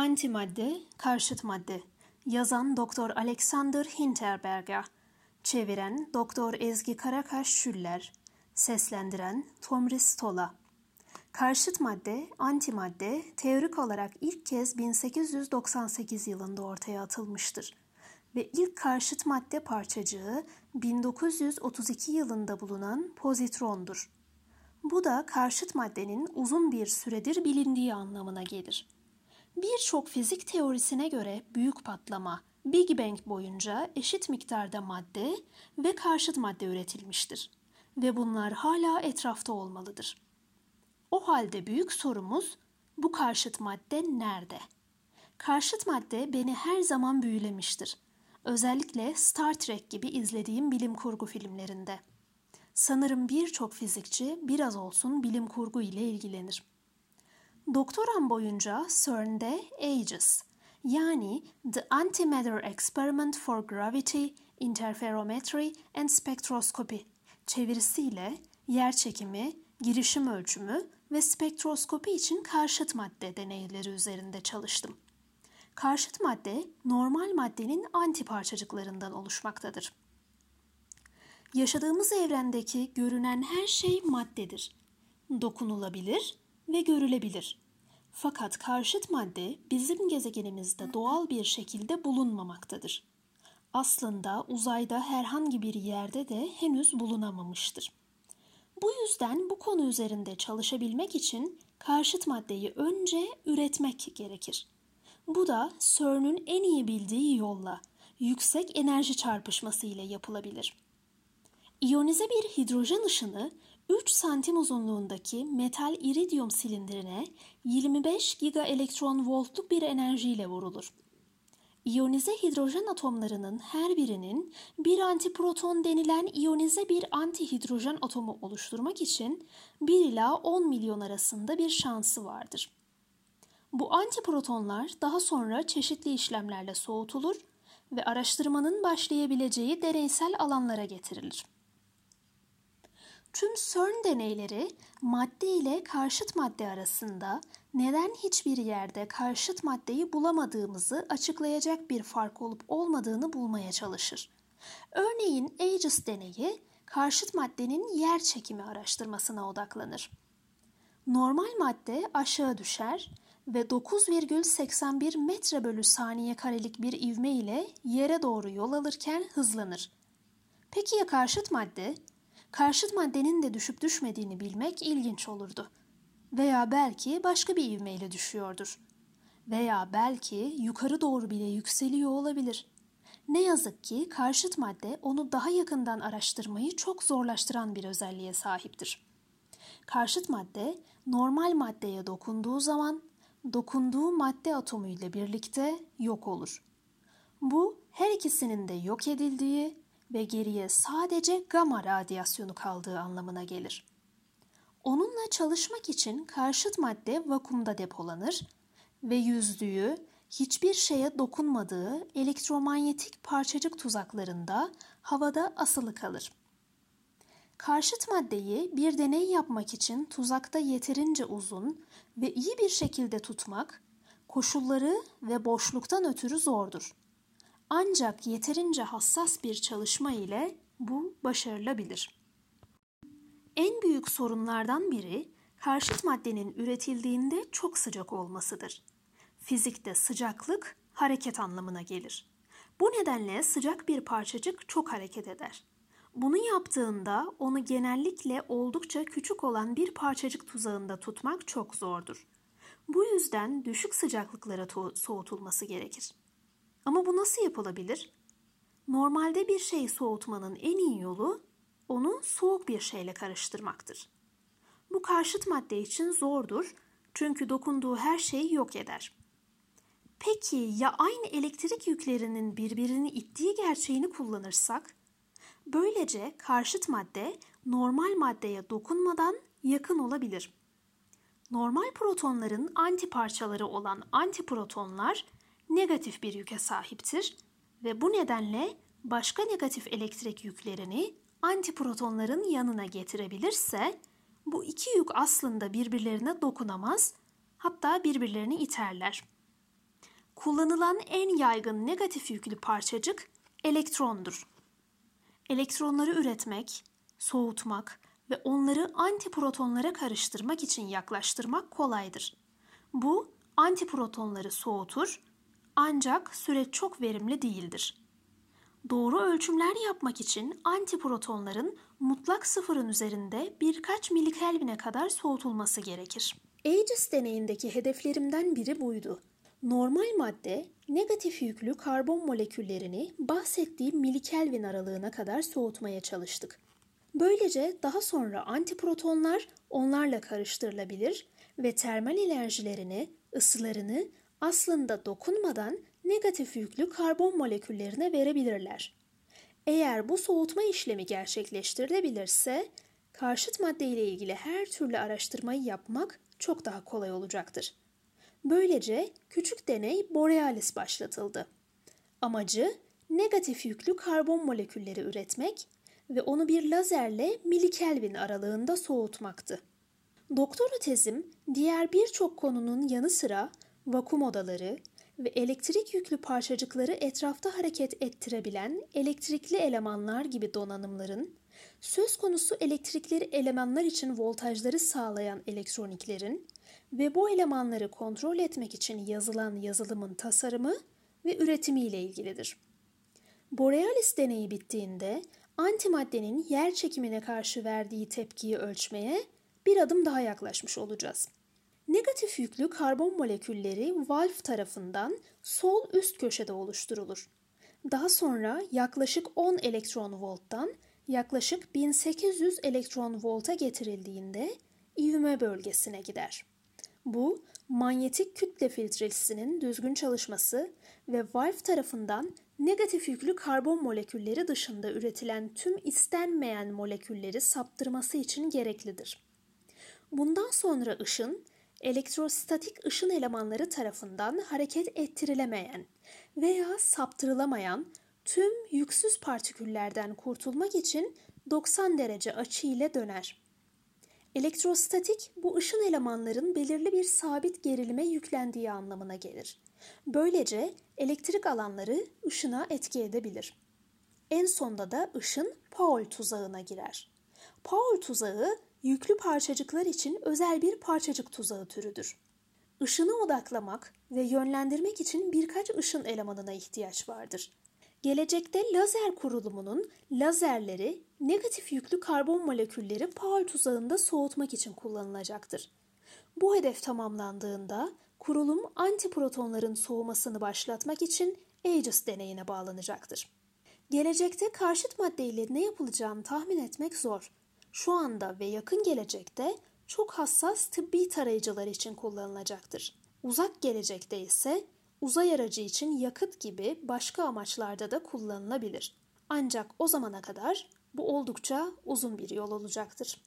Antimadde, karşıt madde. Yazan Doktor Alexander Hinterberger. Çeviren Doktor Ezgi Karakaş Şüller. Seslendiren Tomris Tola. Karşıt madde, antimadde teorik olarak ilk kez 1898 yılında ortaya atılmıştır ve ilk karşıt madde parçacığı 1932 yılında bulunan pozitrondur. Bu da karşıt maddenin uzun bir süredir bilindiği anlamına gelir. Birçok fizik teorisine göre büyük patlama, Big Bang boyunca eşit miktarda madde ve karşıt madde üretilmiştir ve bunlar hala etrafta olmalıdır. O halde büyük sorumuz bu karşıt madde nerede? Karşıt madde beni her zaman büyülemiştir. Özellikle Star Trek gibi izlediğim bilim kurgu filmlerinde. Sanırım birçok fizikçi biraz olsun bilim kurgu ile ilgilenir. Doktoram boyunca CERN'de AGES yani The Antimatter Experiment for Gravity, Interferometry and Spectroscopy çevirisiyle yer çekimi, girişim ölçümü ve spektroskopi için karşıt madde deneyleri üzerinde çalıştım. Karşıt madde normal maddenin anti parçacıklarından oluşmaktadır. Yaşadığımız evrendeki görünen her şey maddedir. Dokunulabilir ve görülebilir. Fakat karşıt madde bizim gezegenimizde doğal bir şekilde bulunmamaktadır. Aslında uzayda herhangi bir yerde de henüz bulunamamıştır. Bu yüzden bu konu üzerinde çalışabilmek için karşıt maddeyi önce üretmek gerekir. Bu da CERN'ün en iyi bildiği yolla yüksek enerji çarpışması ile yapılabilir. İyonize bir hidrojen ışını 3 santim uzunluğundaki metal iridyum silindirine 25 gigaelektron voltluk bir enerjiyle vurulur. İyonize hidrojen atomlarının her birinin bir antiproton denilen iyonize bir antihidrojen atomu oluşturmak için 1 ila 10 milyon arasında bir şansı vardır. Bu antiprotonlar daha sonra çeşitli işlemlerle soğutulur ve araştırmanın başlayabileceği deneysel alanlara getirilir. Tüm CERN deneyleri madde ile karşıt madde arasında neden hiçbir yerde karşıt maddeyi bulamadığımızı açıklayacak bir fark olup olmadığını bulmaya çalışır. Örneğin AGES deneyi karşıt maddenin yer çekimi araştırmasına odaklanır. Normal madde aşağı düşer ve 9,81 metre bölü saniye karelik bir ivme ile yere doğru yol alırken hızlanır. Peki ya karşıt madde? Karşıt maddenin de düşüp düşmediğini bilmek ilginç olurdu. Veya belki başka bir ivmeyle düşüyordur. Veya belki yukarı doğru bile yükseliyor olabilir. Ne yazık ki karşıt madde onu daha yakından araştırmayı çok zorlaştıran bir özelliğe sahiptir. Karşıt madde normal maddeye dokunduğu zaman dokunduğu madde atomu ile birlikte yok olur. Bu her ikisinin de yok edildiği ve geriye sadece gama radyasyonu kaldığı anlamına gelir. Onunla çalışmak için karşıt madde vakumda depolanır ve yüzdüğü, hiçbir şeye dokunmadığı elektromanyetik parçacık tuzaklarında havada asılı kalır. Karşıt maddeyi bir deney yapmak için tuzakta yeterince uzun ve iyi bir şekilde tutmak, koşulları ve boşluktan ötürü zordur. Ancak yeterince hassas bir çalışma ile bu başarılabilir. En büyük sorunlardan biri karşıt maddenin üretildiğinde çok sıcak olmasıdır. Fizikte sıcaklık hareket anlamına gelir. Bu nedenle sıcak bir parçacık çok hareket eder. Bunu yaptığında onu genellikle oldukça küçük olan bir parçacık tuzağında tutmak çok zordur. Bu yüzden düşük sıcaklıklara soğutulması gerekir. Ama bu nasıl yapılabilir? Normalde bir şeyi soğutmanın en iyi yolu onu soğuk bir şeyle karıştırmaktır. Bu karşıt madde için zordur çünkü dokunduğu her şeyi yok eder. Peki ya aynı elektrik yüklerinin birbirini ittiği gerçeğini kullanırsak? Böylece karşıt madde normal maddeye dokunmadan yakın olabilir. Normal protonların anti parçaları olan antiprotonlar negatif bir yüke sahiptir ve bu nedenle başka negatif elektrik yüklerini antiprotonların yanına getirebilirse bu iki yük aslında birbirlerine dokunamaz hatta birbirlerini iterler. Kullanılan en yaygın negatif yüklü parçacık elektrondur. Elektronları üretmek, soğutmak ve onları antiprotonlara karıştırmak için yaklaştırmak kolaydır. Bu antiprotonları soğutur ancak süreç çok verimli değildir. Doğru ölçümler yapmak için antiprotonların mutlak sıfırın üzerinde birkaç milikelvine kadar soğutulması gerekir. Aegis deneyindeki hedeflerimden biri buydu. Normal madde negatif yüklü karbon moleküllerini bahsettiğim milikelvin aralığına kadar soğutmaya çalıştık. Böylece daha sonra antiprotonlar onlarla karıştırılabilir ve termal enerjilerini, ısılarını aslında dokunmadan negatif yüklü karbon moleküllerine verebilirler. Eğer bu soğutma işlemi gerçekleştirilebilirse karşıt madde ile ilgili her türlü araştırmayı yapmak çok daha kolay olacaktır. Böylece küçük deney Borealis başlatıldı. Amacı negatif yüklü karbon molekülleri üretmek ve onu bir lazerle milikelvin aralığında soğutmaktı. Doktora tezim diğer birçok konunun yanı sıra vakum odaları ve elektrik yüklü parçacıkları etrafta hareket ettirebilen elektrikli elemanlar gibi donanımların, söz konusu elektrikleri elemanlar için voltajları sağlayan elektroniklerin ve bu elemanları kontrol etmek için yazılan yazılımın tasarımı ve üretimi ile ilgilidir. Borealis deneyi bittiğinde antimaddenin yer çekimine karşı verdiği tepkiyi ölçmeye bir adım daha yaklaşmış olacağız. Negatif yüklü karbon molekülleri valve tarafından sol üst köşede oluşturulur. Daha sonra yaklaşık 10 elektron volttan yaklaşık 1800 elektron volta getirildiğinde ivme bölgesine gider. Bu manyetik kütle filtresinin düzgün çalışması ve valve tarafından negatif yüklü karbon molekülleri dışında üretilen tüm istenmeyen molekülleri saptırması için gereklidir. Bundan sonra ışın elektrostatik ışın elemanları tarafından hareket ettirilemeyen veya saptırılamayan tüm yüksüz partiküllerden kurtulmak için 90 derece açı ile döner. Elektrostatik bu ışın elemanların belirli bir sabit gerilime yüklendiği anlamına gelir. Böylece elektrik alanları ışına etki edebilir. En sonda da ışın Paul tuzağına girer. Paul tuzağı yüklü parçacıklar için özel bir parçacık tuzağı türüdür. Işını odaklamak ve yönlendirmek için birkaç ışın elemanına ihtiyaç vardır. Gelecekte lazer kurulumunun lazerleri negatif yüklü karbon molekülleri Paul tuzağında soğutmak için kullanılacaktır. Bu hedef tamamlandığında kurulum antiprotonların soğumasını başlatmak için Aegis deneyine bağlanacaktır. Gelecekte karşıt maddeyle ne yapılacağını tahmin etmek zor şu anda ve yakın gelecekte çok hassas tıbbi tarayıcılar için kullanılacaktır. Uzak gelecekte ise uzay aracı için yakıt gibi başka amaçlarda da kullanılabilir. Ancak o zamana kadar bu oldukça uzun bir yol olacaktır.